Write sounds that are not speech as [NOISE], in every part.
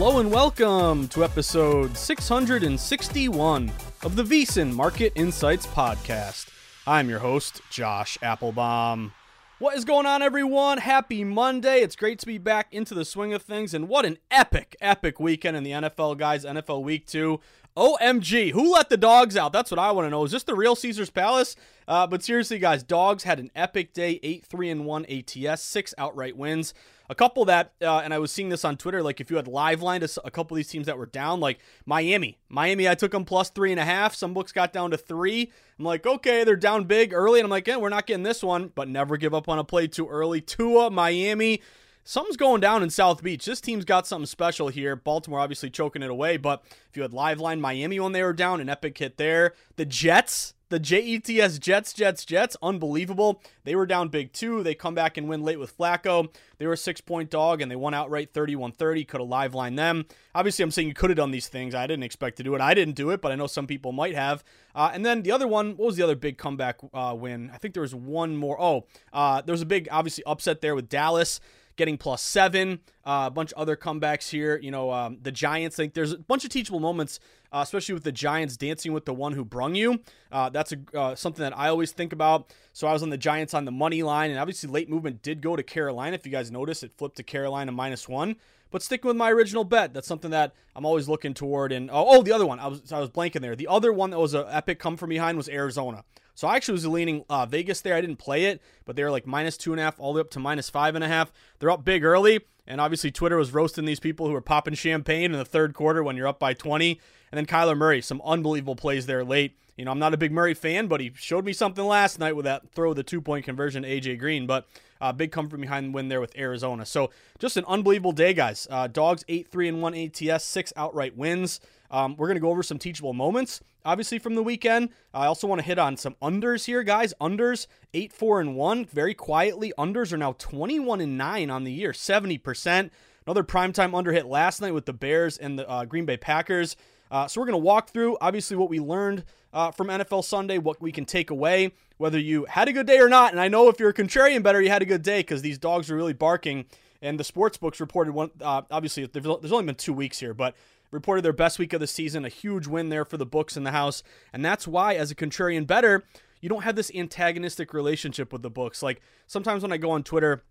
Hello and welcome to episode 661 of the VSiN Market Insights Podcast. I'm your host, Josh Appelbaum. What is going on, everyone? Happy Monday. It's great to be back into the swing of things, and what an epic, epic weekend in the NFL, guys. NFL Week 2. OMG, who let the dogs out? That's what I want to know. Is this the real Caesar's Palace? Uh, but seriously, guys, dogs had an epic day 8 3 and 1 ATS, six outright wins. A couple that, uh, and I was seeing this on Twitter, like if you had live lined a, a couple of these teams that were down, like Miami. Miami, I took them plus three and a half. Some books got down to three. I'm like, okay, they're down big early. And I'm like, yeah, we're not getting this one, but never give up on a play too early. Tua, Miami. Something's going down in South Beach. This team's got something special here. Baltimore obviously choking it away, but if you had live line Miami when they were down, an epic hit there. The Jets, the JETS Jets, Jets, Jets, unbelievable. They were down big too. They come back and win late with Flacco. They were a six point dog and they won outright 31 30. Could have live lined them. Obviously, I'm saying you could have done these things. I didn't expect to do it. I didn't do it, but I know some people might have. Uh, and then the other one, what was the other big comeback uh, win? I think there was one more. Oh, uh, there was a big, obviously, upset there with Dallas getting plus seven. Uh, a bunch of other comebacks here. You know, um, the Giants. think there's a bunch of teachable moments, uh, especially with the Giants dancing with the one who brung you. Uh, that's a, uh, something that I always think about. So I was on the Giants on the money line, and obviously late movement did go to Carolina. If you guys notice, it flipped to Carolina minus one. But sticking with my original bet, that's something that I'm always looking toward. And oh, oh the other one, I was I was blanking there. The other one that was an epic come from behind was Arizona. So I actually was leaning uh, Vegas there. I didn't play it, but they were like minus two and a half all the way up to minus five and a half. They're up big early, and obviously Twitter was roasting these people who were popping champagne in the third quarter when you're up by 20. And then Kyler Murray, some unbelievable plays there late. You know, I'm not a big Murray fan, but he showed me something last night with that throw, the two point conversion AJ Green. But uh, big come from behind win there with Arizona. So just an unbelievable day, guys. Uh, dogs 8 3 and 1 ATS, six outright wins. Um, we're going to go over some teachable moments, obviously, from the weekend. I also want to hit on some unders here, guys. Unders, 8 4 and 1. Very quietly, unders are now 21 and 9 on the year, 70%. Another primetime under hit last night with the Bears and the uh, Green Bay Packers. Uh, so we're going to walk through, obviously, what we learned uh, from NFL Sunday, what we can take away, whether you had a good day or not. And I know if you're a contrarian better, you had a good day because these dogs are really barking. And the sports books reported one. Uh, obviously, there's only been two weeks here, but reported their best week of the season, a huge win there for the books in the house. And that's why, as a contrarian better, you don't have this antagonistic relationship with the books. Like sometimes when I go on Twitter,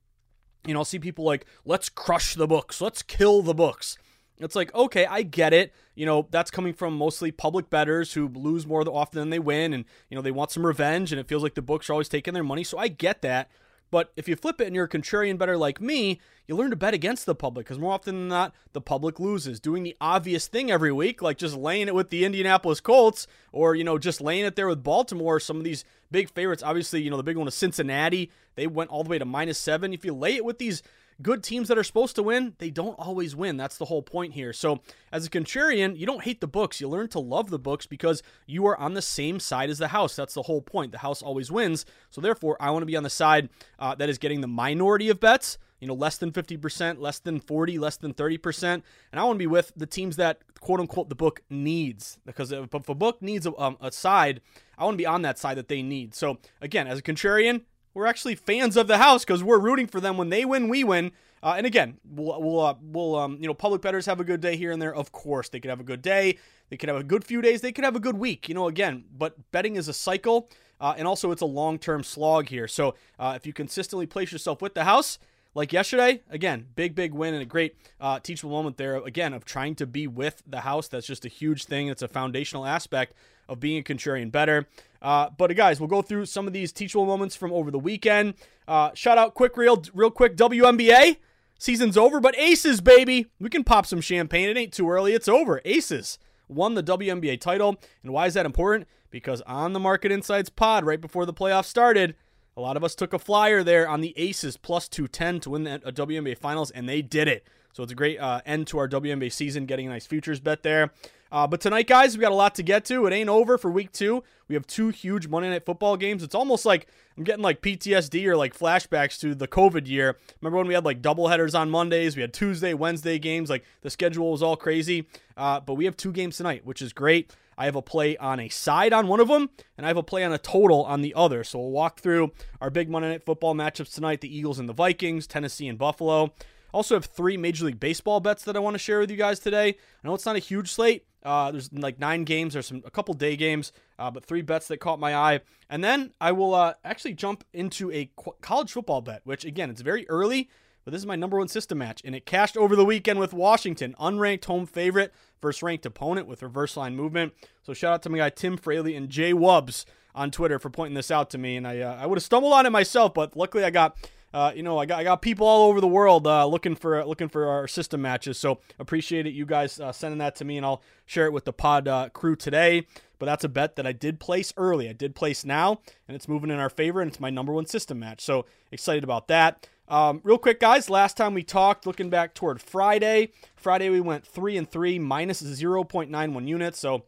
you know, I'll see people like, let's crush the books, let's kill the books. It's like, okay, I get it. You know, that's coming from mostly public bettors who lose more often than they win, and, you know, they want some revenge, and it feels like the books are always taking their money. So I get that. But if you flip it and you're a contrarian better like me, you learn to bet against the public because more often than not, the public loses. Doing the obvious thing every week, like just laying it with the Indianapolis Colts or, you know, just laying it there with Baltimore, some of these big favorites. Obviously, you know, the big one is Cincinnati. They went all the way to minus seven. If you lay it with these good teams that are supposed to win, they don't always win. That's the whole point here. So, as a contrarian, you don't hate the books. You learn to love the books because you are on the same side as the house. That's the whole point. The house always wins. So, therefore, I want to be on the side uh, that is getting the minority of bets. You know, less than 50%, less than 40, less than 30%. And I want to be with the teams that, quote unquote, the book needs. Because if, if a book needs a, um, a side, I want to be on that side that they need. So, again, as a contrarian, we're actually fans of the house because we're rooting for them when they win, we win. Uh, and again, we'll we'll, uh, we'll um, you know public bettors have a good day here and there. Of course, they could have a good day. They could have a good few days. They could have a good week. You know, again, but betting is a cycle, uh, and also it's a long term slog here. So uh, if you consistently place yourself with the house. Like yesterday, again, big, big win and a great uh, teachable moment there, again, of trying to be with the house. That's just a huge thing. It's a foundational aspect of being a contrarian better. Uh, but guys, we'll go through some of these teachable moments from over the weekend. Uh, shout out, quick, real, real quick, WNBA season's over, but Aces, baby, we can pop some champagne. It ain't too early. It's over. Aces won the WNBA title, and why is that important? Because on the Market Insights pod, right before the playoffs started, a lot of us took a flyer there on the Aces plus 210 to win the WNBA Finals, and they did it. So it's a great uh, end to our WNBA season, getting a nice futures bet there. Uh, but tonight, guys, we got a lot to get to. It ain't over for week two. We have two huge Monday Night Football games. It's almost like I'm getting like PTSD or like flashbacks to the COVID year. Remember when we had like double headers on Mondays? We had Tuesday, Wednesday games. Like the schedule was all crazy. Uh, but we have two games tonight, which is great. I have a play on a side on one of them, and I have a play on a total on the other. So we'll walk through our big Monday Night Football matchups tonight the Eagles and the Vikings, Tennessee and Buffalo. Also have three Major League Baseball bets that I want to share with you guys today. I know it's not a huge slate. Uh, there's like nine games. There's some a couple day games, uh, but three bets that caught my eye. And then I will uh, actually jump into a qu- college football bet, which again it's very early, but this is my number one system match, and it cashed over the weekend with Washington, unranked home favorite versus ranked opponent with reverse line movement. So shout out to my guy Tim Fraley and Jay Wubs on Twitter for pointing this out to me, and I uh, I would have stumbled on it myself, but luckily I got uh, you know, I got I got people all over the world uh, looking for looking for our system matches. So appreciate it, you guys uh, sending that to me, and I'll share it with the pod uh, crew today. But that's a bet that I did place early. I did place now, and it's moving in our favor, and it's my number one system match. So excited about that. Um, real quick, guys. Last time we talked, looking back toward Friday. Friday we went three and three, minus zero point nine one units. So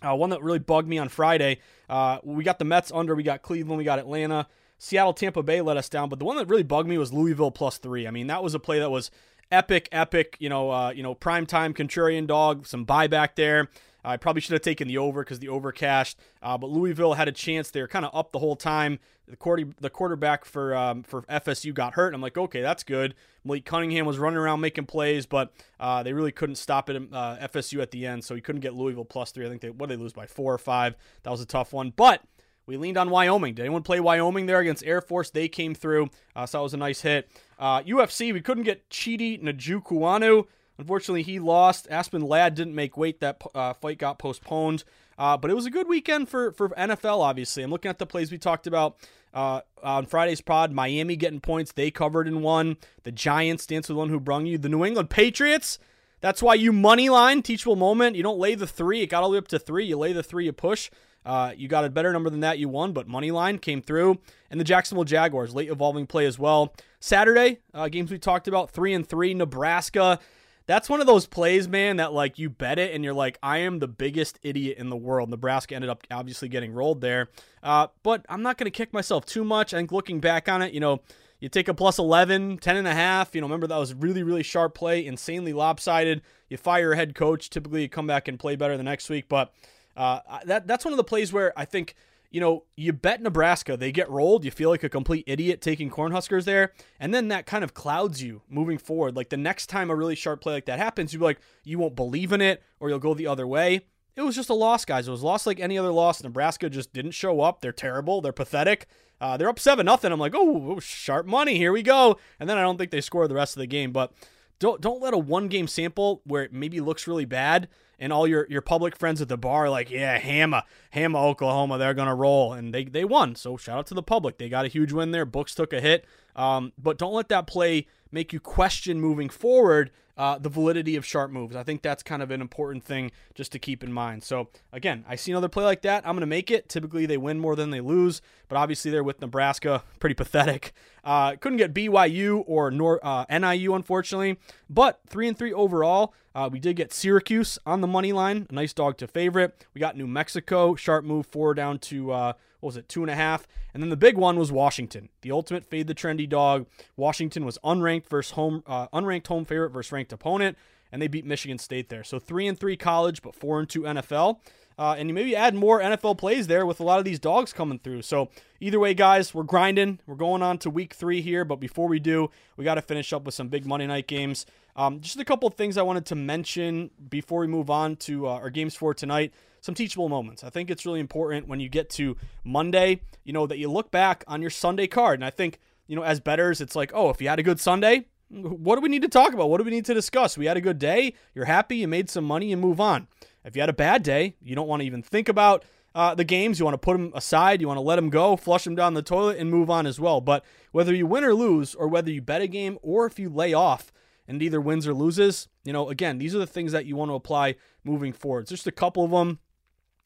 uh, one that really bugged me on Friday. Uh, we got the Mets under. We got Cleveland. We got Atlanta. Seattle Tampa Bay let us down, but the one that really bugged me was Louisville plus three. I mean, that was a play that was epic, epic. You know, uh, you know, prime time contrarian dog, some buyback there. I probably should have taken the over because the over cashed, uh, but Louisville had a chance. They were kind of up the whole time. The quarter, the quarterback for um, for FSU got hurt. I'm like, okay, that's good. Malik Cunningham was running around making plays, but uh, they really couldn't stop it. Uh, FSU at the end, so he couldn't get Louisville plus three. I think they what they lose by four or five. That was a tough one, but we leaned on Wyoming. Did anyone play Wyoming there against Air Force? They came through, uh, so that was a nice hit. Uh, UFC, we couldn't get Chidi Njokuani. Unfortunately, he lost. Aspen Ladd didn't make weight. That uh, fight got postponed. Uh, but it was a good weekend for, for NFL, obviously. I'm looking at the plays we talked about uh, on Friday's pod. Miami getting points. They covered in one. The Giants, dance with one who brung you. The New England Patriots. That's why you money line, teachable moment. You don't lay the three. It got all the way up to three. You lay the three, you push. Uh, you got a better number than that, you won, but money line came through. And the Jacksonville Jaguars, late evolving play as well. Saturday, uh, games we talked about, three and three. Nebraska. That's one of those plays, man, that like you bet it and you're like, I am the biggest idiot in the world. Nebraska ended up obviously getting rolled there. Uh, but I'm not going to kick myself too much. I think looking back on it, you know, you take a plus 11, 10 and a half. You know, remember that was really, really sharp play, insanely lopsided. You fire a head coach. Typically, you come back and play better the next week. But uh, that that's one of the plays where I think you know you bet Nebraska, they get rolled. You feel like a complete idiot taking Cornhuskers there, and then that kind of clouds you moving forward. Like the next time a really sharp play like that happens, you'll be like you won't believe in it, or you'll go the other way. It was just a loss, guys. It was lost like any other loss. Nebraska just didn't show up. They're terrible. They're pathetic. Uh, they're up seven nothing. I'm like, oh, sharp money. Here we go. And then I don't think they score the rest of the game, but don't don't let a one game sample where it maybe looks really bad and all your your public friends at the bar like, yeah, Hammer, Hammer, Oklahoma, they're gonna roll, and they they won. So shout out to the public, they got a huge win there. Books took a hit, um, but don't let that play make you question moving forward uh, the validity of sharp moves. I think that's kind of an important thing just to keep in mind. So again, I see another play like that. I'm going to make it. Typically, they win more than they lose, but obviously they're with Nebraska, [LAUGHS] pretty pathetic. Uh, couldn't get BYU or nor, uh, NIU unfortunately, but three and three overall. Uh, we did get Syracuse on the money line, a nice dog to favorite. We got New Mexico, sharp move four down to uh, what was it, two and a half. And then the big one was Washington, the ultimate fade the trendy dog. Washington was unranked versus home, uh, unranked home favorite versus ranked opponent, and they beat Michigan State there. So three and three college, but four and two NFL. Uh, and you maybe add more NFL plays there with a lot of these dogs coming through. So either way, guys, we're grinding. We're going on to week three here, but before we do, we got to finish up with some big Monday night games. Um, just a couple of things I wanted to mention before we move on to uh, our games for tonight. Some teachable moments. I think it's really important when you get to Monday, you know, that you look back on your Sunday card. And I think, you know, as betters, it's like, oh, if you had a good Sunday, what do we need to talk about? What do we need to discuss? We had a good day. You're happy. You made some money and move on. If you had a bad day, you don't want to even think about uh, the games. You want to put them aside. You want to let them go, flush them down the toilet, and move on as well. But whether you win or lose, or whether you bet a game, or if you lay off and either wins or loses, you know, again, these are the things that you want to apply moving forward. Just a couple of them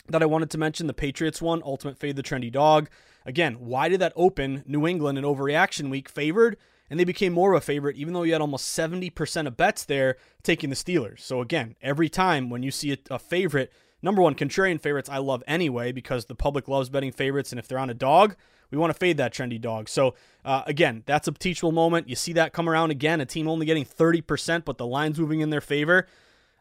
that I wanted to mention. The Patriots one, Ultimate Fade the Trendy Dog. Again, why did that open New England in overreaction week favored? And they became more of a favorite, even though you had almost 70% of bets there taking the Steelers. So, again, every time when you see a, a favorite, number one, contrarian favorites, I love anyway because the public loves betting favorites, and if they're on a dog, we want to fade that trendy dog. So, uh, again, that's a teachable moment. You see that come around again, a team only getting 30%, but the line's moving in their favor.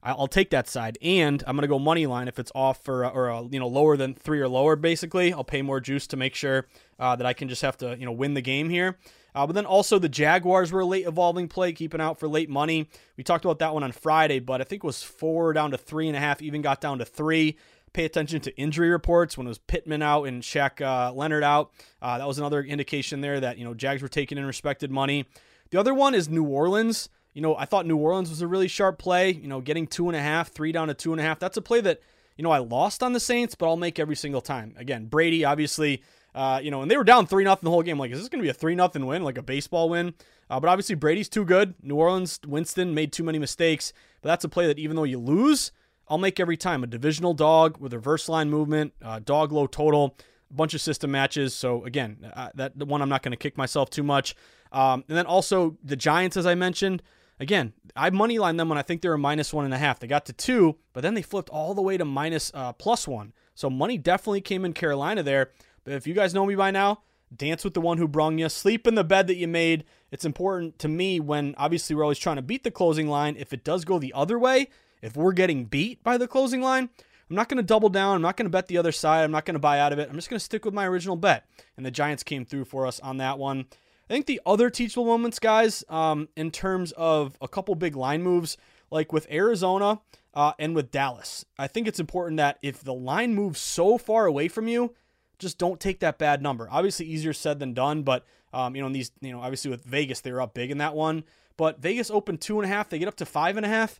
I'll take that side, and I'm gonna go money line if it's off for or uh, you know lower than three or lower. Basically, I'll pay more juice to make sure uh, that I can just have to you know win the game here. Uh, but then also the Jaguars were a late evolving play, keeping out for late money. We talked about that one on Friday, but I think it was four down to three and a half, even got down to three. Pay attention to injury reports when it was Pittman out and Shaq uh, Leonard out. Uh, that was another indication there that you know Jags were taking in respected money. The other one is New Orleans. You know, I thought New Orleans was a really sharp play. You know, getting two and a half, three down to two and a half. That's a play that you know I lost on the Saints, but I'll make every single time. Again, Brady obviously uh, you know, and they were down three nothing the whole game. Like, is this going to be a three nothing win, like a baseball win? Uh, but obviously Brady's too good. New Orleans, Winston made too many mistakes. But that's a play that even though you lose, I'll make every time. A divisional dog with reverse line movement, uh, dog low total, a bunch of system matches. So again, uh, that the one I'm not going to kick myself too much. Um, and then also the Giants, as I mentioned. Again, I moneyline them when I think they're a minus one and a half. They got to two, but then they flipped all the way to minus, uh, plus one. So money definitely came in Carolina there. But if you guys know me by now, dance with the one who brung you, sleep in the bed that you made. It's important to me when obviously we're always trying to beat the closing line. If it does go the other way, if we're getting beat by the closing line, I'm not going to double down. I'm not going to bet the other side. I'm not going to buy out of it. I'm just going to stick with my original bet. And the Giants came through for us on that one. I think the other teachable moments, guys, um, in terms of a couple big line moves, like with Arizona uh, and with Dallas, I think it's important that if the line moves so far away from you, just don't take that bad number. Obviously, easier said than done, but um, you know, in these, you know, obviously with Vegas, they were up big in that one. But Vegas opened two and a half, they get up to five and a half.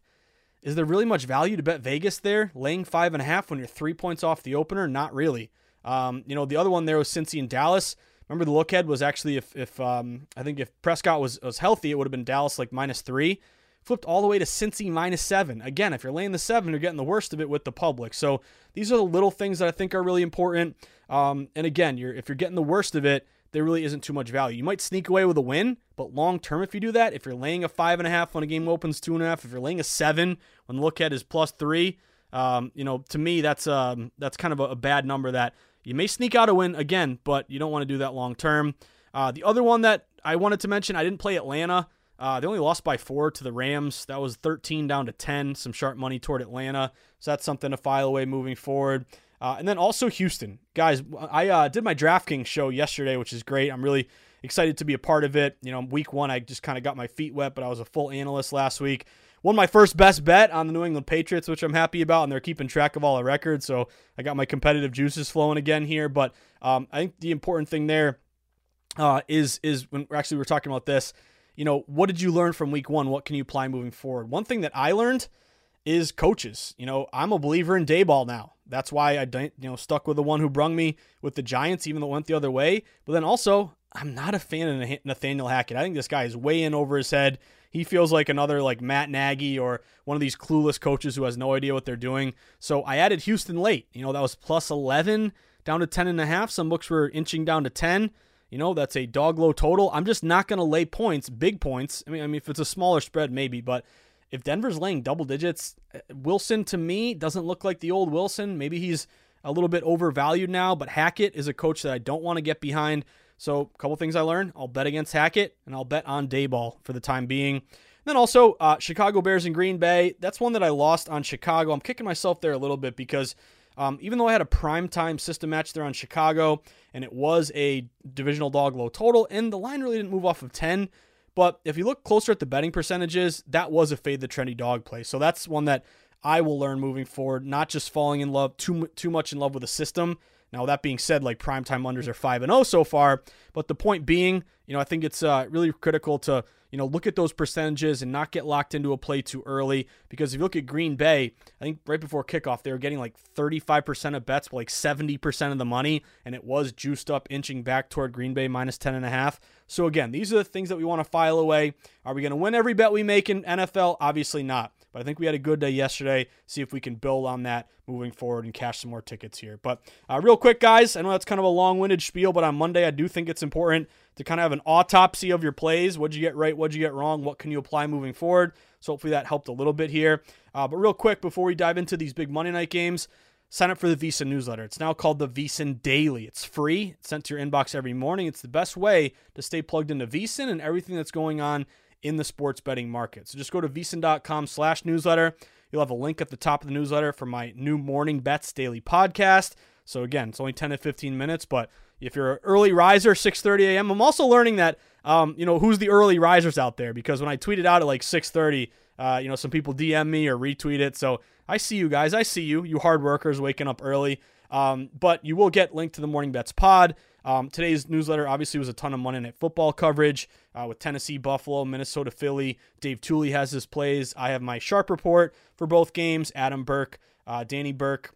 Is there really much value to bet Vegas there, laying five and a half when you're three points off the opener? Not really. Um, you know, the other one there was Cincy and Dallas. Remember, the look ahead was actually if if um, I think if Prescott was was healthy, it would have been Dallas like minus three flipped all the way to Cincy minus seven. Again, if you're laying the seven, you're getting the worst of it with the public. So these are the little things that I think are really important. Um, and again, you're if you're getting the worst of it, there really isn't too much value. You might sneak away with a win, but long term, if you do that, if you're laying a five and a half when a game opens two and a half, if you're laying a seven when the look at is plus three, um, you know, to me that's um, that's kind of a, a, bad number that you may sneak out a win again, but you don't want to do that long term. Uh, the other one that I wanted to mention, I didn't play Atlanta. Uh, they only lost by four to the Rams. That was 13 down to 10. Some sharp money toward Atlanta. So that's something to file away moving forward. Uh, and then also Houston. Guys, I uh, did my DraftKings show yesterday, which is great. I'm really excited to be a part of it. You know, week one, I just kind of got my feet wet, but I was a full analyst last week. Won my first best bet on the New England Patriots, which I'm happy about, and they're keeping track of all the records. So I got my competitive juices flowing again here. But um, I think the important thing there uh, is is when actually we're talking about this you know, what did you learn from week one? What can you apply moving forward? One thing that I learned is coaches. You know, I'm a believer in Daboll now. That's why I you know stuck with the one who brung me with the Giants, even though it went the other way. But then also, I'm not a fan of Nathaniel Hackett. I think this guy is way in over his head. He feels like another like Matt Nagy or one of these clueless coaches who has no idea what they're doing. So I added Houston late. You know, that was plus 11 down to 10 and a half. Some books were inching down to 10. You know, that's a dog low total. I'm just not going to lay points, big points. I mean, I mean if it's a smaller spread maybe, but if Denver's laying double digits, uh, Wilson to me doesn't look like the old Wilson. Maybe he's a little bit overvalued now, but Hackett is a coach that I don't want to get behind. So, a couple things I learned I'll bet against Hackett and I'll bet on Daboll for the time being. And then also, uh, Chicago Bears and Green Bay. That's one that I lost on Chicago. I'm kicking myself there a little bit because um, even though I had a prime time system match there on Chicago and it was a divisional dog low total, and the line really didn't move off of 10. But if you look closer at the betting percentages, that was a fade the trendy dog play. So that's one that I will learn moving forward, not just falling in love too too much in love with the system. Now that being said, like primetime unders are five and zero oh so far, but the point being, you know, I think it's uh, really critical to you know look at those percentages and not get locked into a play too early. Because if you look at Green Bay, I think right before kickoff they were getting like 35% of bets, like 70% of the money, and it was juiced up, inching back toward Green Bay minus 10 and a half. So again, these are the things that we want to file away. Are we going to win every bet we make in NFL? Obviously not. But I think we had a good day yesterday. See if we can build on that moving forward and cash some more tickets here. But uh, real quick, guys, I know that's kind of a long-winded spiel, but on Monday I do think it's important to kind of have an autopsy of your plays. What'd you get right? What'd you get wrong? What can you apply moving forward? So hopefully that helped a little bit here. Uh, but real quick, before we dive into these big Monday night games, sign up for the VSiN newsletter. It's now called the VSiN Daily. It's free. It's sent to your inbox every morning. It's the best way to stay plugged into VSiN and everything that's going on in the sports betting market. So just go to VSiN.com slash newsletter. You'll have a link at the top of the newsletter for my new morning bets daily podcast. So again, it's only 10 to 15 minutes, but if you're an early riser, 6:30 a.m. I'm also learning that um, you know who's the early risers out there because when I tweeted out at like 6:30, uh, you know some people DM me or retweet it. So I see you guys. I see you, you hard workers waking up early. Um, but you will get linked to the Morning Bets pod. Um, today's newsletter obviously was a ton of Monday Night Football coverage uh, with Tennessee, Buffalo, Minnesota, Philly. Dave Tuley has his plays. I have my sharp report for both games. Adam Burke, uh, Danny Burke,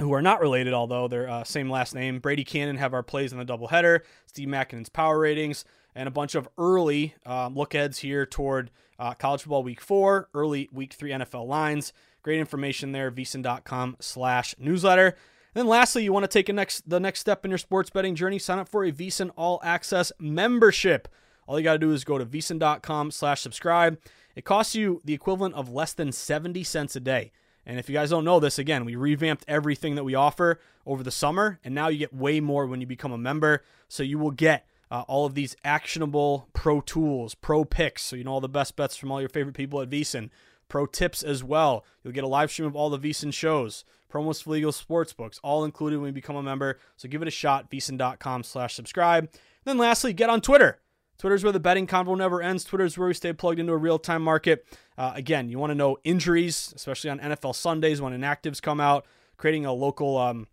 who are not related, although they're uh, same last name. Brady Kannon have our plays in the doubleheader. Steve Makinen's power ratings and a bunch of early um, look aheads here toward uh, college football week four, early week three NFL lines. Great information there, vsin.com slash newsletter. Then lastly, you want to take a next the next step in your sports betting journey, sign up for a VSiN All Access membership. All you got to do is go to vsin.com slash subscribe. It costs you the equivalent of less than 70 cents a day. And if you guys don't know this, again, we revamped everything that we offer over the summer, and now you get way more when you become a member. So you will get uh, all of these actionable pro tools, pro picks, so you know all the best bets from all your favorite people at VSiN, pro tips as well. You'll get a live stream of all the VSiN shows, promos for legal sports books, all included when you become a member. So give it a shot, vsin.com slash subscribe. Then lastly, get on Twitter. Twitter's where the betting convo never ends. Twitter's where we stay plugged into a real time market. Uh, again, you want to know injuries, especially on NFL Sundays when inactives come out, creating a local, um,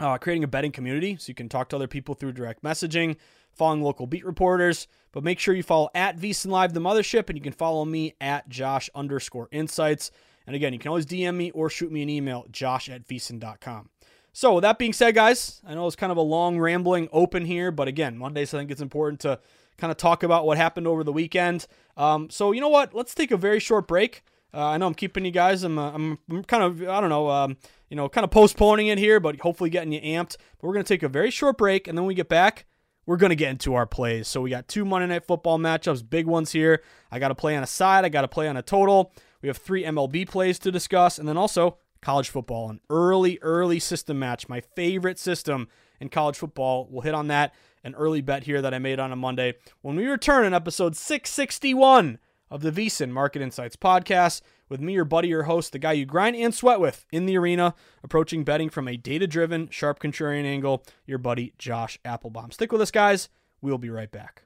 uh, creating a betting community so you can talk to other people through direct messaging, following local beat reporters. But make sure you follow at VSiN Live the Mothership, and you can follow me at Josh underscore insights. And again, you can always DM me or shoot me an email, josh at vsin.com. So, with that being said, guys, I know it's kind of a long, rambling open here, but again, Mondays I think it's important to kind of talk about what happened over the weekend. Um, so you know what? Let's take a very short break. Uh, I know I'm keeping you guys. I'm, uh, I'm, kind of I don't know um, you know kind of postponing it here, but hopefully getting you amped. But we're gonna take a very short break, and then when we get back, we're gonna get into our plays. So we got two Monday Night Football matchups, big ones here. I got to play on a side. I got to play on a total. We have three MLB plays to discuss, and then also college football, an early early system match, my favorite system in college football. We'll hit on that an early bet here that I made on a Monday when we return in episode 661 of the VSiN Market Insights podcast with me, your buddy, your host, the guy you grind and sweat with in the arena, approaching betting from a data driven, sharp contrarian angle, your buddy, Josh Appelbaum. Stick with us, guys. We'll be right back.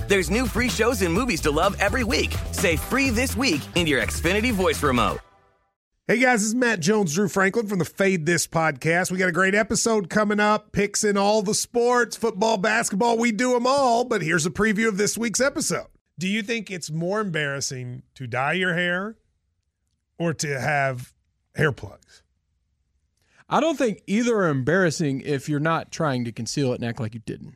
There's new free shows and movies to love every week. Say free this week in your Xfinity voice remote. Hey guys, this is Matt Jones, Drew Franklin from the Fade This podcast. We got a great episode coming up, picks in all the sports, football, basketball, we do them all. But here's a preview of this week's episode. Do you think it's more embarrassing to dye your hair or to have hair plugs? I don't think either are embarrassing if you're not trying to conceal it and act like you didn't.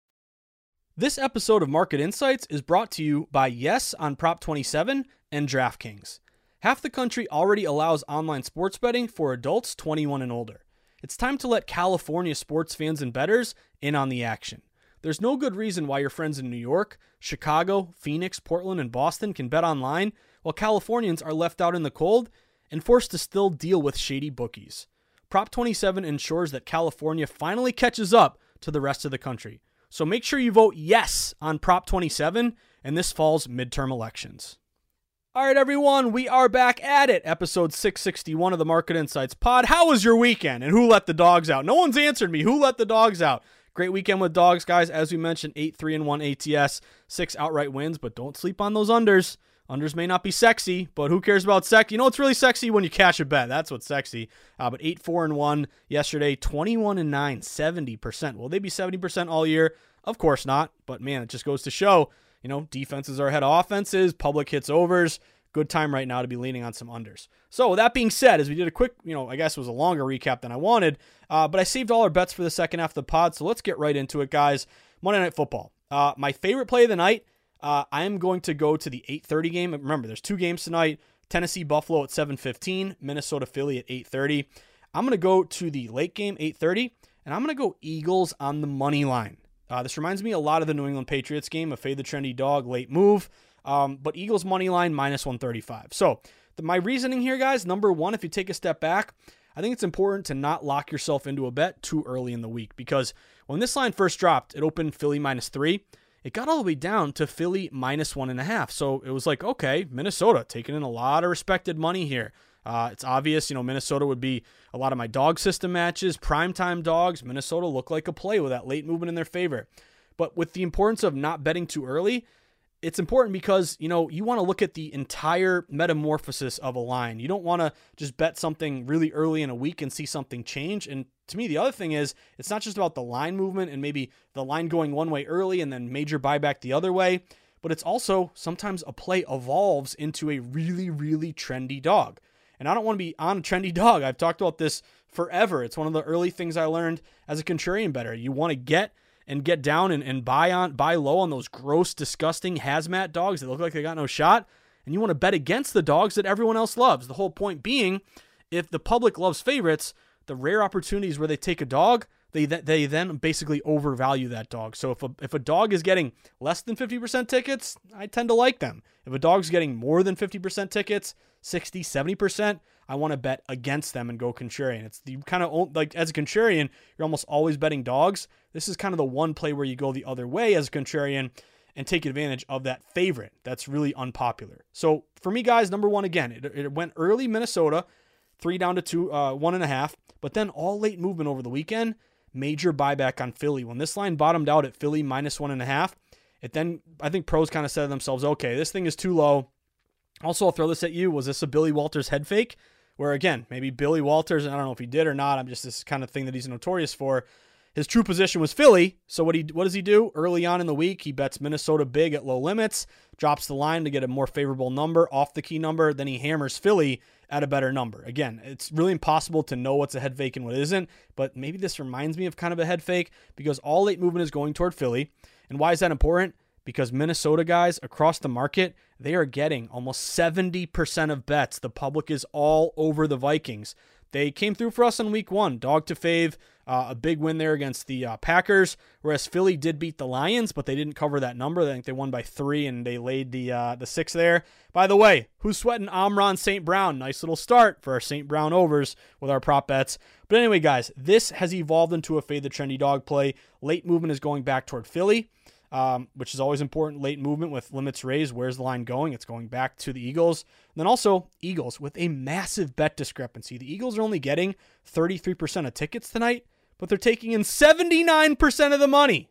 This episode of Market Insights is brought to you by Yes on Prop 27 and DraftKings. Half the country already allows online sports betting for adults 21 and older. It's time to let California sports fans and bettors in on the action. There's no good reason why your friends in New York, Chicago, Phoenix, Portland, and Boston can bet online while Californians are left out in the cold and forced to still deal with shady bookies. Prop 27 ensures that California finally catches up to the rest of the country. So make sure you vote yes on Prop 27 in this fall's midterm elections. All right, everyone, we are back at it. Episode 661 of the Market Insights Pod. How was your weekend and who let the dogs out? No one's answered me. Who let the dogs out? Great weekend with dogs, guys. As we mentioned, 8 3 and 1 ATS, six outright wins, but don't sleep on those unders. Unders may not be sexy, but who cares about sex? You know it's really sexy when you cash a bet. That's what's sexy. Uh, but 8 4 and 1 yesterday, 21 and 9, 70%. Will they be 70% all year? Of course not. But man, it just goes to show, you know, defenses are ahead of offenses, public hits overs. Good time right now to be leaning on some unders. So, with that being said, as we did a quick, you know, I guess it was a longer recap than I wanted, uh, but I saved all our bets for the second half of the pod. So, let's get right into it, guys. Monday Night Football. Uh, my favorite play of the night, uh, I am going to go to the 8:30 game. Remember, there's two games tonight: Tennessee Buffalo at 7:15, Minnesota Philly at 8:30. I'm going to go to the late game 8:30, and I'm going to go Eagles on the money line. Uh, this reminds me a lot of the New England Patriots game, a fade the trendy dog late move. Um, but Eagles money line minus 135. So the, my reasoning here, guys, number one, if you take a step back, I think it's important to not lock yourself into a bet too early in the week because when this line first dropped, it opened Philly minus three. It got all the way down to Philly minus one and a half. So it was like, okay, Minnesota taking in a lot of respected money here. Uh, it's obvious, you know, Minnesota would be a lot of my dog system matches, primetime dogs. Minnesota look like a play with that late movement in their favor. But with the importance of not betting too early, it's important because you know you want to look at the entire metamorphosis of a line. You don't want to just bet something really early in a week and see something change. And to me, the other thing is it's not just about the line movement and maybe the line going one way early and then major buyback the other way, but it's also sometimes a play evolves into a really really trendy dog. And I don't want to be on a trendy [LAUGHS] dog. I've talked about this forever. It's one of the early things I learned as a contrarian better. You want to get and get down and, and buy on buy low on those gross, disgusting hazmat dogs that look like they got no shot, and you want to bet against the dogs that everyone else loves. The whole point being, if the public loves favorites, the rare opportunities where they take a dog, they they then basically overvalue that dog. So if a if a dog is getting less than 50% tickets, I tend to like them. If a dog's getting more than 50% tickets, 60, 70%, I want to bet against them and go contrarian. It's the kind of like as a contrarian, you're almost always betting dogs. This is kind of the one play where you go the other way as a contrarian and take advantage of that favorite that's really unpopular. So for me, guys, number one again, it, it went early Minnesota, three down to two, uh, one and a half, but then all late movement over the weekend major buyback on Philly. When this line bottomed out at Philly minus one and a half, it then I think pros kind of said to themselves, okay, this thing is too low. Also, I'll throw this at you. Was this a Billy Walters head fake? Where again, maybe Billy Walters, and I don't know if he did or not. I'm just this kind of thing that he's notorious for. His true position was Philly. So what he what does he do? Early on in the week, he bets Minnesota big at low limits, drops the line to get a more favorable number off the key number, then he hammers Philly at a better number. Again, it's really impossible to know what's a head fake and what isn't, but maybe this reminds me of kind of a head fake because all late movement is going toward Philly. And why is that important? Because Minnesota guys across the market, they are getting almost 70% of bets. The public is all over the Vikings. They came through for us in week one. Dog to fave, uh, a big win there against the uh, Packers. Whereas Philly did beat the Lions, but they didn't cover that number. I think they won by three and they laid the uh, the six there. By the way, who's sweating Amon-Ra St. Brown? Nice little start for our St. Brown overs with our prop bets. But anyway, guys, this has evolved into a fade the trendy dog play. Late movement is going back toward Philly um, which is always important. Late movement with limits raised. Where's the line going? It's going back to the Eagles. And then also, Eagles with a massive bet discrepancy. The Eagles are only getting 33% of tickets tonight, but they're taking in 79% of the money.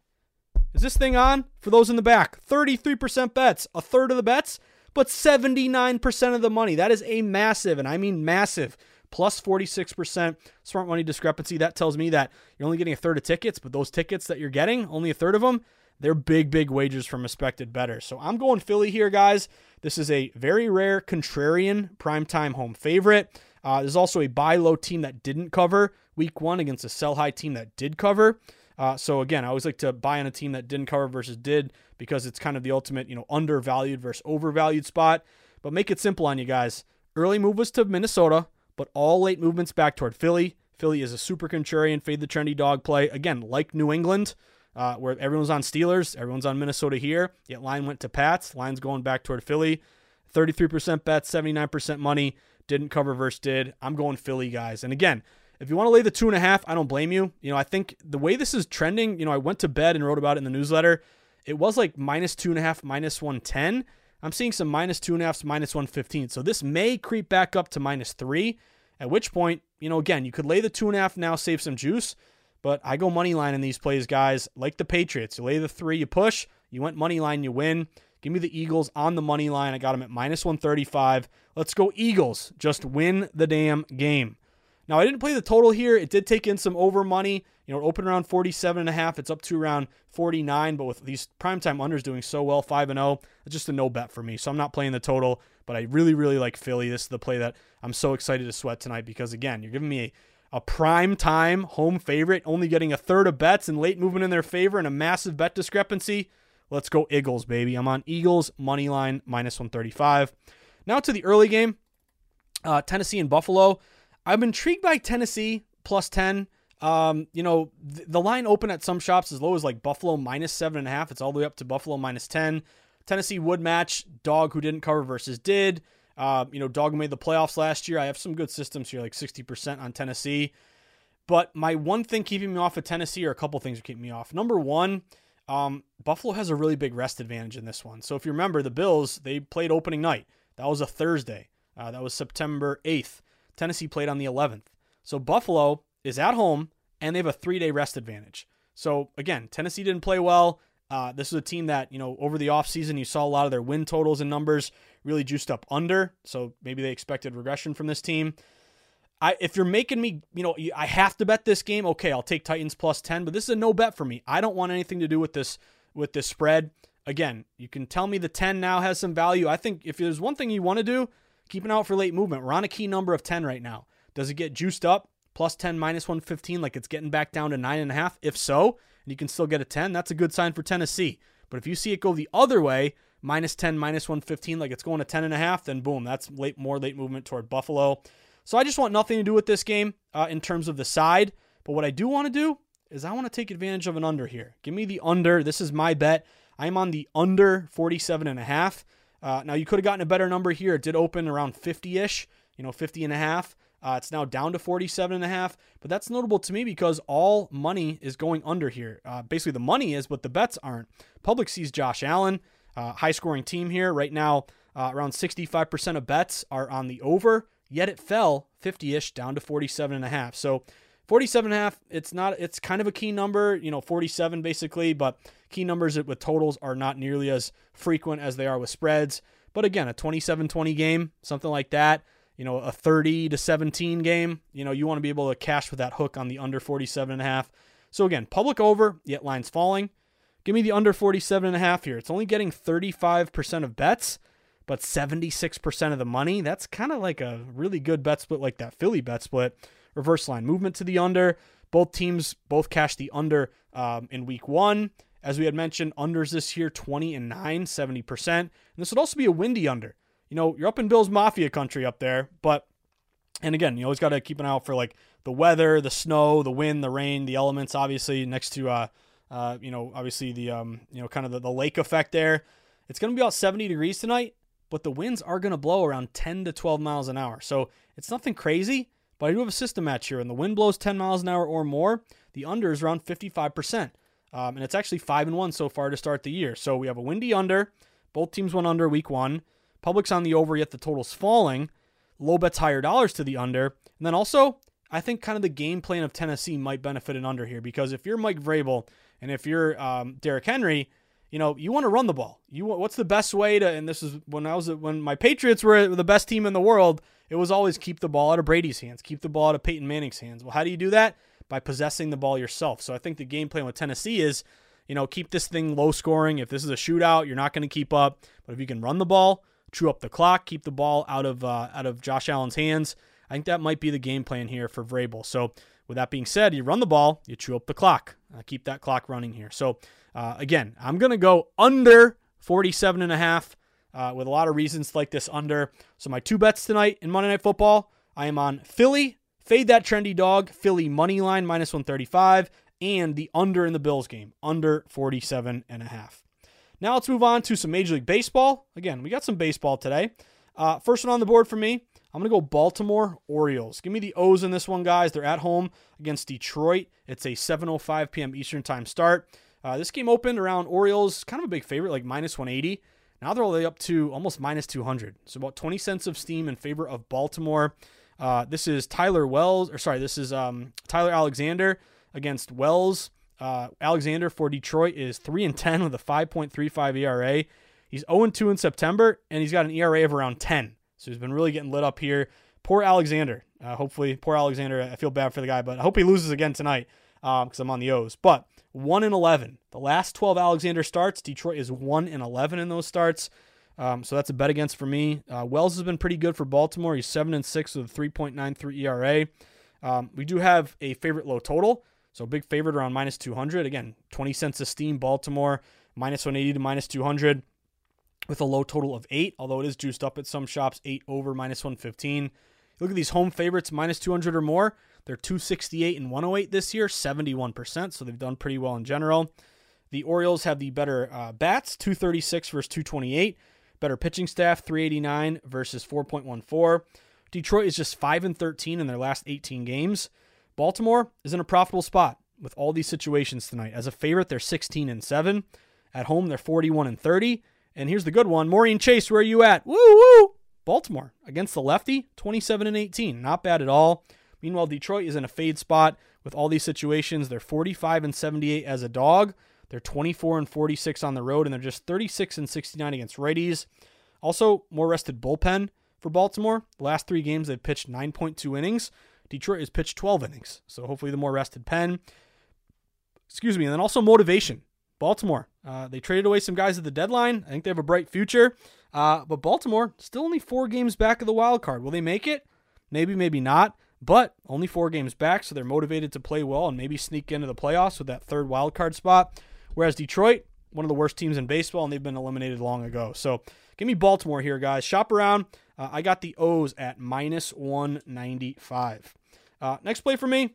Is this thing on? For those in the back, 33% bets, a third of the bets, but 79% of the money. That is a massive, and I mean massive, plus 46% smart money discrepancy. That tells me that you're only getting a third of tickets, but those tickets that you're getting, only a third of them, they're big, big wagers from respected bettors. So I'm going Philly here, guys. This is a very rare contrarian primetime home favorite. Uh, there's also a buy low team that didn't cover week one against a sell high team that did cover. Uh, so again, I always like to buy on a team that didn't cover versus did because it's kind of the ultimate, you know, undervalued versus overvalued spot. But make it simple on you guys. Early move was to Minnesota, but all late movements back toward Philly. Philly is a super contrarian, fade the trendy dog play. Again, like New England uh, where everyone's on Steelers, everyone's on Minnesota here. Yet line went to Pats. Line's going back toward Philly. 33% bet, 79% money. Didn't cover versus did. I'm going Philly, guys. And again, if you want to lay the two and a half, I don't blame you. You know, I think the way this is trending, you know, I went to bed and wrote about it in the newsletter. It was like minus two and a half, minus 110. I'm seeing some minus two and a half, minus 115. So this may creep back up to minus three, at which point, you know, again, you could lay the two and a half now, save some juice. But I go money line in these plays, guys. Like the Patriots, you lay the three, you push. You went money line, you win. Give me the Eagles on the money line. I got them at minus 135. Let's go Eagles. Just win the damn game. Now, I didn't play the total here. It did take in some over money. You know, open around 47 and a half. It's up to around 49, but with these primetime unders doing so well, 5 and 0, it's just a no bet for me. So I'm not playing the total, but I really really like Philly. This is the play that I'm so excited to sweat tonight because again, you're giving me a a prime time home favorite, only getting a third of bets and late movement in their favor and a massive bet discrepancy. Let's go Eagles, baby. I'm on Eagles money line minus 135. Now to the early game, uh, Tennessee and Buffalo. I'm intrigued by Tennessee plus 10. Um, you know, th- the line open at some shops as low as like Buffalo minus seven and a half. It's all the way up to Buffalo minus 10. Tennessee would match dog who didn't cover versus did. Uh, you know, Dog made the playoffs last year. I have some good systems here, like 60% on Tennessee. But my one thing keeping me off of Tennessee, or a couple things are keeping me off. Number one, um, Buffalo has a really big rest advantage in this one. So if you remember, the Bills, they played opening night. That was a Thursday. Uh, that was September 8th. Tennessee played on the 11th. So Buffalo is at home, and they have a three day rest advantage. So again, Tennessee didn't play well. Uh, this is a team that, you know, over the offseason, you saw a lot of their win totals and numbers really juiced up under. So maybe they expected regression from this team. I, if you're making me, you know, I have to bet this game. Okay, I'll take Titans plus ten, but this is a no bet for me. I don't want anything to do with this with this spread. Again, you can tell me the ten now has some value. I think if there's one thing you want to do, keep an eye out for late movement. We're on a key number of ten right now. Does it get juiced up? plus 10, minus 115, like it's getting back down to 9.5? If so, and you can still get a 10, that's a good sign for Tennessee. But if you see it go the other way, minus 10, minus 115, like it's going to 10.5, then boom, that's late, more late movement toward Buffalo. So I just want nothing to do with this game uh, in terms of the side. But what I do want to do is I want to take advantage of an under here. Give me the under. This is my bet. I'm on the under 47 and a half. Uh, now you could have gotten a better number here. It did open around 50-ish, you know, 50 and a half. Uh, it's now down to 47 and a half, but that's notable to me because all money is going under here. Uh, basically, the money is, but the bets aren't. Public sees Josh Allen, uh, high scoring team here right now. Uh, around 65% of bets are on the over, yet it fell 50-ish down to 47 and a half. So 47 and a half, it's not it's kind of a key number, you know, 47 basically, but key numbers with totals are not nearly as frequent as they are with spreads. But again, a 27-20 game, something like that, you know, a 30 to 17 game, you know, you want to be able to cash with that hook on the under 47 and a half. So again, public over, yet lines falling. Give me the under 47 and a half here. It's only getting 35% of bets, but 76% of the money. That's kind of like a really good bet split like that Philly bet split reverse line movement to the under. Both teams both cashed the under um, in week one. As we had mentioned, unders this year 20 and 9, 70%. And this would also be a windy under. You know, you're up in Bills Mafia country up there, but, and again, you always got to keep an eye out for like the weather, the snow, the wind, the rain, the elements, obviously, next to, uh, uh, you know, obviously the, um, you know, kind of the, the lake effect there. It's going to be about 70 degrees tonight, but the winds are going to blow around 10 to 12 miles an hour. So it's nothing crazy, but I do have a system match here, and the wind blows 10 miles an hour or more. The under is around 55%. Um, and it's actually 5 and 1 so far to start the year. So we have a windy under. Both teams went under week one. Public's on the over, yet the total's falling. Low bets higher dollars to the under. And then also, I think kind of the game plan of Tennessee might benefit an under here because if you're Mike Vrabel and if you're um, Derrick Henry, you know you want to run the ball. You what's the best way to? And this is when I was when my Patriots were the best team in the world. It was always keep the ball out of Brady's hands, keep the ball out of Peyton Manning's hands. Well, how do you do that? By possessing the ball yourself. So I think the game plan with Tennessee is, you know, keep this thing low scoring. If this is a shootout, you're not going to keep up. But if you can run the ball, chew up the clock, keep the ball out of uh, out of Josh Allen's hands, I think that might be the game plan here for Vrabel. So with that being said, you run the ball, you chew up the clock, uh, keep that clock running here. So uh, again, I'm going to go under 47 and a half uh, with a lot of reasons like this under. So my two bets tonight in Monday Night Football, I am on Philly, fade that trendy dog, Philly money line minus 135, and the under in the Bills game, under 47 and a half. Now let's move on to some Major League Baseball. Again, we got some baseball today. Uh, first one on the board for me, I'm going to go Baltimore Orioles. Give me the O's in this one, guys. They're at home against Detroit. It's a 7:05 p.m. Eastern Time start. Uh, this game opened around Orioles, kind of a big favorite, like minus 180. Now they're all the way up to almost minus 200. So about 20 cents of steam in favor of Baltimore. Uh, this is Tyler Wells, or sorry, this is um, Tyler Alexander against Wells. Uh, Alexander for Detroit is 3 and 10 with a 5.35 ERA. He's 0 2 in September, and he's got an ERA of around 10. So he's been really getting lit up here. Poor Alexander. Uh, hopefully, poor Alexander. I feel bad for the guy, but I hope he loses again tonight because um, I'm on the O's. But 1 and 11. The last 12 Alexander starts, Detroit is 1 and 11 in those starts. Um, so that's a bet against for me. Uh, Wells has been pretty good for Baltimore. He's 7 and 6 with a 3.93 ERA. Um, we do have a favorite low total. So big favorite around minus 200. Again, 20 cents of steam, Baltimore, minus 180 to minus 200 with a low total of 8, although it is juiced up at some shops, 8 over minus 115. Look at these home favorites, minus 200 or more. They're 268 and 108 this year, 71%, so they've done pretty well in general. The Orioles have the better uh, bats, 236 versus 228. Better pitching staff, 389 versus 4.14. Detroit is just 5 and 13 in their last 18 games. Baltimore is in a profitable spot with all these situations tonight. As a favorite, they're 16 and 7. At home, they're 41 and 30. And here's the good one. Maureen Chase, where are you at? Woo woo! Baltimore against the lefty, 27 and 18. Not bad at all. Meanwhile, Detroit is in a fade spot with all these situations. They're 45 and 78 as a dog. They're 24 and 46 on the road, and they're just 36 and 69 against righties. Also, more rested bullpen for Baltimore. The last three games, they've pitched 9.2 innings. Detroit has pitched 12 innings. So hopefully, the more rested pen. Excuse me. And then also motivation. Baltimore. Uh, they traded away some guys at the deadline. I think they have a bright future. Uh, but Baltimore still only four games back of the wild card. Will they make it? Maybe, maybe not. but only four games back, so they're motivated to play well and maybe sneak into the playoffs with that third wild card spot. Whereas Detroit, one of the worst teams in baseball, and they've been eliminated long ago. So give me Baltimore here, guys. Shop around. Uh, I got the O's at minus 195. Uh, next play for me.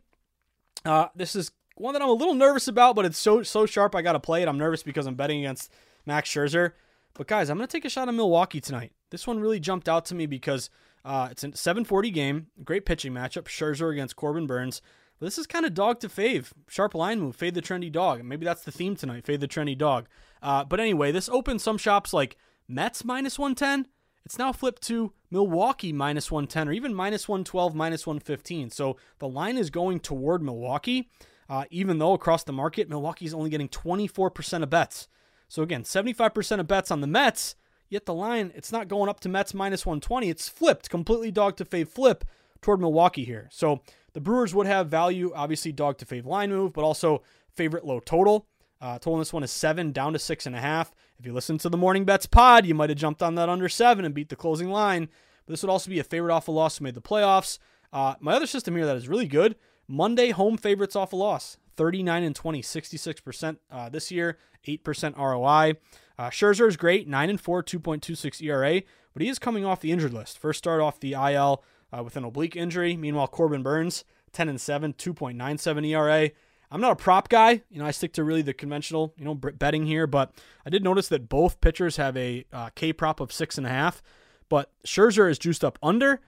Uh, this is one that I'm a little nervous about, but it's so so sharp. I got to play it. I'm nervous because I'm betting against Max Scherzer. But guys, I'm going to take a shot on Milwaukee tonight. This one really jumped out to me because uh, it's a 7:40 game, great pitching matchup. Scherzer against Corbin Burnes. But this is kind of dog to fave. Sharp line move, fade the trendy dog. Maybe that's the theme tonight, fade the trendy dog. Uh, but anyway, this opened some shops like Mets minus 110. It's now flipped to Milwaukee minus 110 or even minus 112, minus 115. So the line is going toward Milwaukee, uh, even though across the market, Milwaukee's only getting 24% of bets. So again, 75% of bets on the Mets, yet the line, it's not going up to Mets minus 120. It's flipped, completely dog to fave flip toward Milwaukee here. So the Brewers would have value, obviously dog to fave line move, but also favorite low total. Uh, total on this one is seven, down to six and a half. If you listen to the morning bets pod, you might have jumped on that under seven and beat the closing line. But this would also be a favorite off a loss who made the playoffs. Uh, my other system here that is really good Monday home favorites off a loss. 39 and 20, 66% uh, this year, 8% ROI. Uh, Scherzer is great, 9 and 4, 2.26 ERA, but he is coming off the injured list. First start off the IL uh, with an oblique injury. Meanwhile, Corbin Burnes, 10 and 7, 2.97 ERA. I'm not a prop guy. You know, I stick to really the conventional, you know, betting here. But I did notice that both pitchers have a uh, K prop of six and a half. But Scherzer is juiced up under.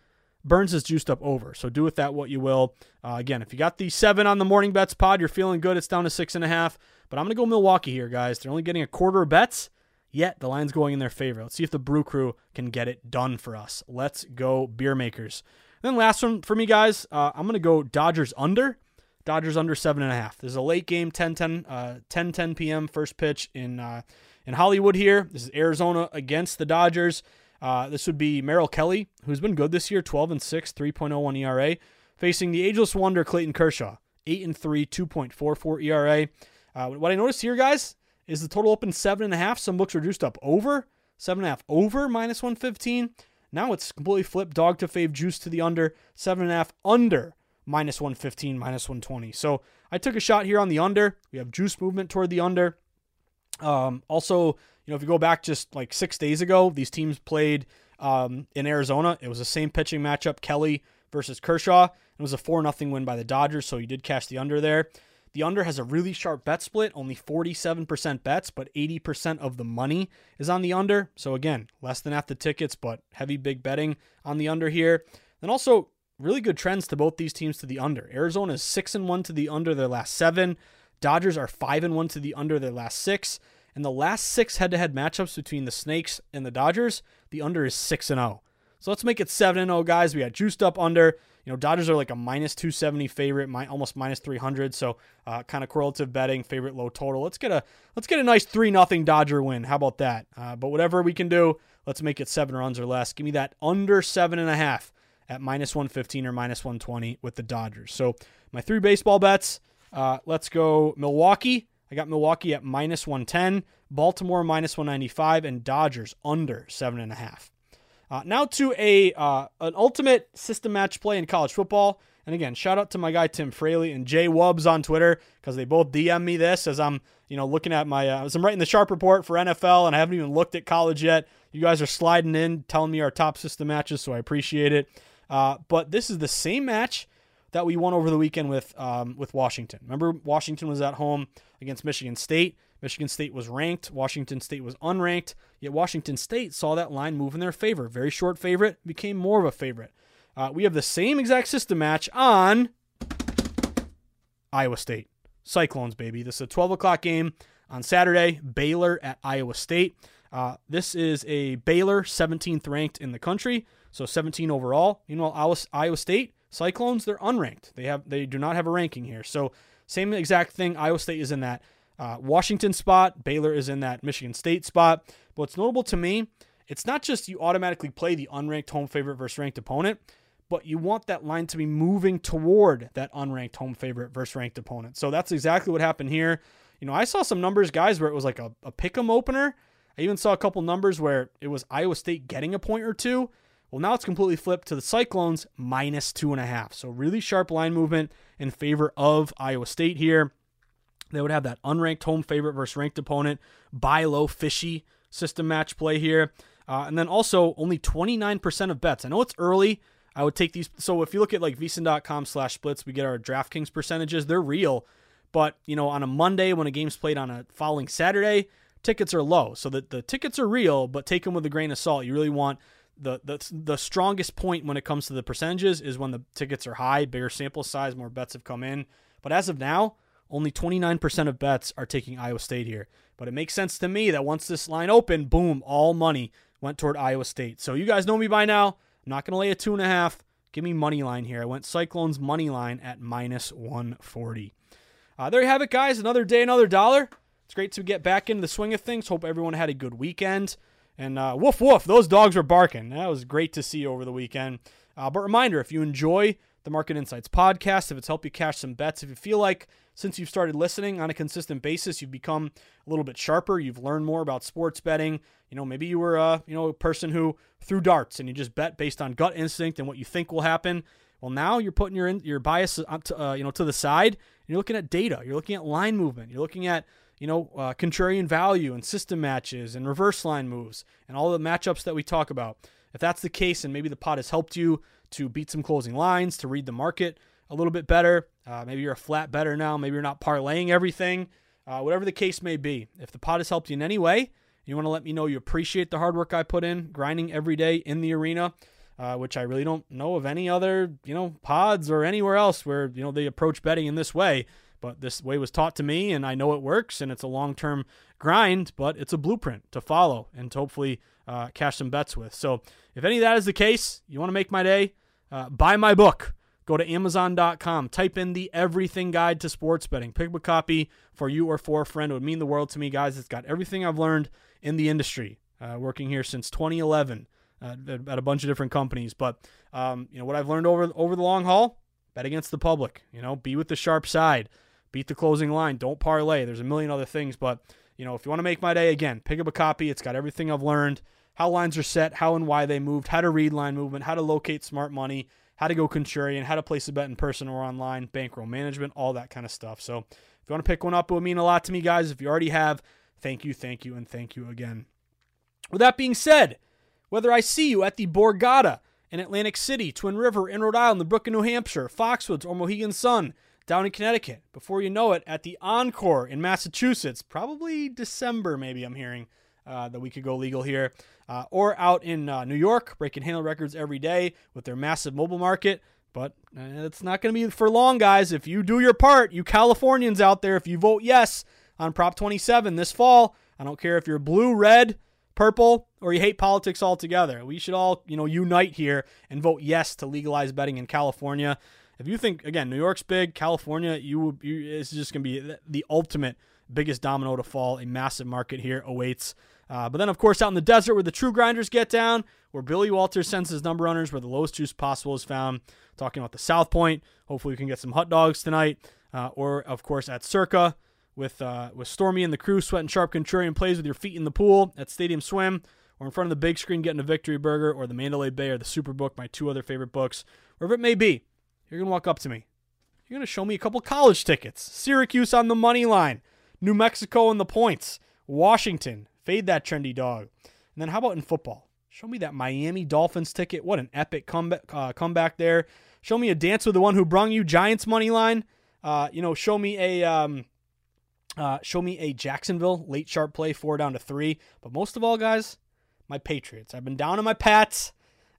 Burnes is juiced up over. So do with that what you will. Uh, again, if you got the seven on the morning bets pod, you're feeling good. It's down to six and a half. But I'm going to go Milwaukee here, guys. They're only getting a quarter of bets, yet the line's going in their favor. Let's see if the Brew Crew can get it done for us. Let's go, beer makers. And then last one for me, guys, uh, I'm going to go Dodgers under. Dodgers under seven and a half. This is a late game, 10 10, uh, 10, 10 p.m. first pitch in uh, in Hollywood here. This is Arizona against the Dodgers. Uh, this would be Merrill Kelly, who's been good this year, 12 and 6, 3.01 ERA, facing the ageless wonder Clayton Kershaw, 8 and 3, 2.44 ERA. Uh, what I noticed here, guys, is the total open seven and a half. Some books reduced up over seven and a half over minus 115. Now it's completely flipped. Dog to fave, juice to the under, seven and a half under minus 115, minus 120. So I took a shot here on the under. We have juice movement toward the under. Um, also, you know, if you go back just like six days ago, these teams played um, in Arizona. It was the same pitching matchup, Kelly versus Kershaw. It was a 4 0 win by the Dodgers, so you did cash the under there. The under has a really sharp bet split, only 47% bets, but 80% of the money is on the under. So again, less than half the tickets, but heavy big betting on the under here. And also really good trends to both these teams to the under. Arizona is 6 and 1 to the under their last 7. Dodgers are 5 and 1 to the under their last 6. And the last 6 head-to-head matchups between the Snakes and the Dodgers, the under is 6 and 0. So let's make it 7 and 0 guys. We got juiced up under. You know, Dodgers are like a minus 270 favorite, my, almost minus 300. So uh, kind of correlative betting, favorite low total. Let's get a let's get a nice 3 nothing Dodger win. How about that? Uh, but whatever we can do, let's make it 7 runs or less. Give me that under 7.5 at minus 115 or minus 120 with the Dodgers. So my three baseball bets. Uh, let's go Milwaukee. I got Milwaukee at minus 110, Baltimore minus 195, and Dodgers under seven and a half. Uh, now to a uh, an ultimate system match play in college football. And again, shout out to my guy Tim Fraley and Jay Wubbs on Twitter because they both DM me this as I'm you know looking at my uh, as I'm writing the sharp report for NFL and I haven't even looked at college yet. You guys are sliding in, telling me our top system matches, so I appreciate it. Uh, but this is the same match that we won over the weekend with um, with Washington. Remember, Washington was at home against Michigan State. Michigan State was ranked. Washington State was unranked. Yet Washington State saw that line move in their favor. Very short favorite became more of a favorite. Uh, we have the same exact system match on Iowa State Cyclones, baby. This is a 12 o'clock game on Saturday. Baylor at Iowa State. Uh, this is a Baylor 17th ranked in the country so 17 overall. Meanwhile, Iowa State Cyclones they're unranked. They have they do not have a ranking here. So same exact thing. Iowa State is in that uh, Washington spot. Baylor is in that Michigan State spot. But what's notable to me, it's not just you automatically play the unranked home favorite versus ranked opponent, but you want that line to be moving toward that unranked home favorite versus ranked opponent. So that's exactly what happened here. You know, I saw some numbers, guys, where it was like a, a pick 'em opener. I even saw a couple numbers where it was Iowa State getting a point or two Well, now it's completely flipped to the Cyclones minus two and a half. So really sharp line movement in favor of Iowa State here. They would have that unranked home favorite versus ranked opponent, buy low fishy system match play here. Uh, and then also only 29% of bets. I know it's early. I would take these. So if you look at like vsin.com slash splits, we get our DraftKings percentages. They're real. But, you know, on a Monday when a game's played on a following Saturday, tickets are low. So the, the tickets are real, but take them with a grain of salt. You really want the, the the strongest point when it comes to the percentages is when the tickets are high, bigger sample size, more bets have come in. But as of now, only 29% of bets are taking Iowa State here. But it makes sense to me that once this line opened, boom, all money went toward Iowa State. So you guys know me by now. I'm not going to lay a two and a half. Give me money line here. I went Cyclones money line at minus 140. Uh, there you have it, guys. Another day, another dollar. It's great to get back into the swing of things. Hope everyone had a good weekend. And uh, woof woof, those dogs were barking. That was great to see over the weekend. Uh, but reminder if you enjoy the Market Insights podcast, if it's helped you cash some bets, if you feel like since you've started listening on a consistent basis, you've become a little bit sharper, you've learned more about sports betting. You know, maybe you were a you know a person who threw darts and you just bet based on gut instinct and what you think will happen. Well, now you're putting your in, your bias to, uh, you know to the side. And you're looking at data. You're looking at line movement. You're looking at you know uh, contrarian value and system matches and reverse line moves and all the matchups that we talk about. If that's the case, and maybe the pot has helped you to beat some closing lines, to read the market a little bit bettor. Uh, maybe you're a flat better now. Maybe you're not parlaying everything. Uh, whatever the case may be, if the pot has helped you in any way, you want to let me know you appreciate the hard work I put in, grinding every day in the arena, uh, which I really don't know of any other, you know, pods or anywhere else where you know they approach betting in this way. But this way was taught to me, and I know it works, and it's a long-term grind, but it's a blueprint to follow and to hopefully uh, cash some bets with. So if any of that is the case, you want to make my day, uh, buy my book. Go to Amazon.com, type in the Everything Guide to Sports Betting. Pick up a copy for you or for a friend. It would mean the world to me, guys. It's got everything I've learned in the industry, uh, working here since 2011 uh, at a bunch of different companies. But um, you know what I've learned over over the long haul: bet against the public. You know, be with the sharp side, beat the closing line, don't parlay. There's a million other things, but you know, if you want to make my day again, pick up a copy. It's got everything I've learned, how lines are set, how and why they moved, how to read line movement, how to locate smart money how to go contrarian, how to place a bet in person or online, bankroll management, all that kind of stuff. So if you want to pick one up, it would mean a lot to me, guys. If you already have, thank you, thank you, and thank you again. With that being said, whether I see you at the Borgata in Atlantic City, Twin River in Rhode Island, the Brook in New Hampshire, Foxwoods or Mohegan Sun down in Connecticut, before you know it, at the Encore in Massachusetts, probably December, maybe I'm hearing uh, that we could go legal here uh, or out in uh, New York, breaking handle records every day with their massive mobile market. But uh, it's not going to be for long, guys. If you do your part, you Californians out there, if you vote yes on Prop 27 this fall, I don't care if you're blue, red, purple, or you hate politics altogether. We should all, you know, unite here and vote yes to legalize betting in California. If you think again, New York's big, California, you, will you it's just going to be the ultimate biggest domino to fall. A massive market here awaits. Uh, but then, of course, out in the desert where the true grinders get down, where Billy Walters sends his number runners, where the lowest juice possible is found. Talking about the South Point. Hopefully, we can get some hot dogs tonight. Uh, or, of course, at Circa with uh, with Stormy and the crew sweating sharp contrarian plays with your feet in the pool at Stadium Swim, or in front of the big screen getting a victory burger, or the Mandalay Bay or the Superbook, my two other favorite books, wherever it may be. You're gonna walk up to me. You're gonna show me a couple college tickets. Syracuse on the money line, New Mexico in the points, Washington, Fade that trendy dog. And then how about in football? Show me that Miami Dolphins ticket. What an epic comeback, uh, comeback there. Show me a dance with the one who brung you Giants money line. Uh, you know, show me a um, uh, show me a Jacksonville late sharp play, four down to three. But most of all, guys, my Patriots. I've been down on my Pats.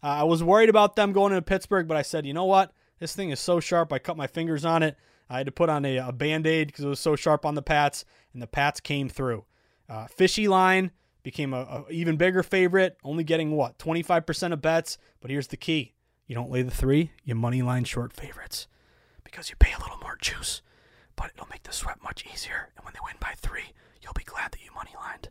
Uh, I was worried about them going into Pittsburgh, but I said, you know what? This thing is so sharp. I cut my fingers on it. I had to put on a, a band aid because it was so sharp on the Pats, and the Pats came through. Uh, fishy line became a, a, even bigger favorite, only getting what 25% of bets. But here's the key: you don't lay the three, you money line short favorites because you pay a little more juice, but it'll make the sweat much easier. And when they win by three, you'll be glad that you money lined.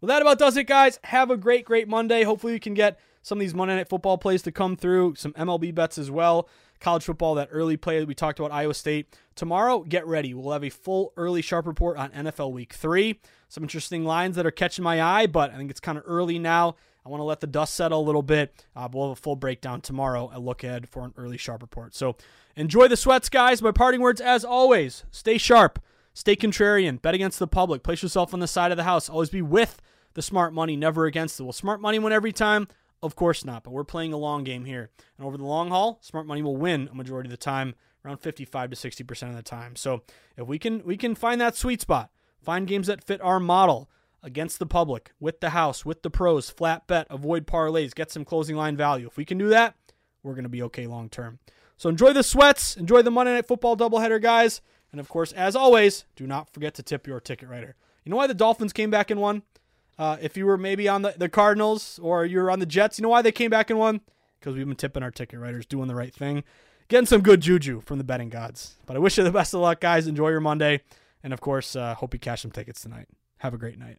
Well, that about does it, guys. Have a great, great Monday. Hopefully, you can get some of these Monday Night Football plays to come through, some MLB bets as well college football, that early play that we talked about Iowa State. Tomorrow, get ready. We'll have a full early sharp report on NFL Week 3. Some interesting lines that are catching my eye, but I think it's kind of early now. I want to let the dust settle a little bit. Uh, we'll have a full breakdown tomorrow. A look ahead for an early sharp report. So enjoy the sweats, guys. My parting words, as always, stay sharp, stay contrarian, bet against the public, place yourself on the side of the house. Always be with the smart money, never against it. Will smart money win every time? Of course not, but we're playing a long game here. And over the long haul, smart money will win a majority of the time, around 55 to 60% of the time. So if we can we can find that sweet spot, find games that fit our model against the public, with the house, with the pros, flat bet, avoid parlays, get some closing line value. If we can do that, we're going to be okay long term. So enjoy the sweats, enjoy the Monday Night Football doubleheader, guys. And of course, as always, do not forget to tip your ticket writer. You know why the Dolphins came back and won? Uh, if you were maybe on the, the Cardinals or you were on the Jets, you know why they came back and won? Because we've been tipping our ticket writers, doing the right thing, getting some good juju from the betting gods. But I wish you the best of luck, guys. Enjoy your Monday. And of course, uh, hope you cash some tickets tonight. Have a great night.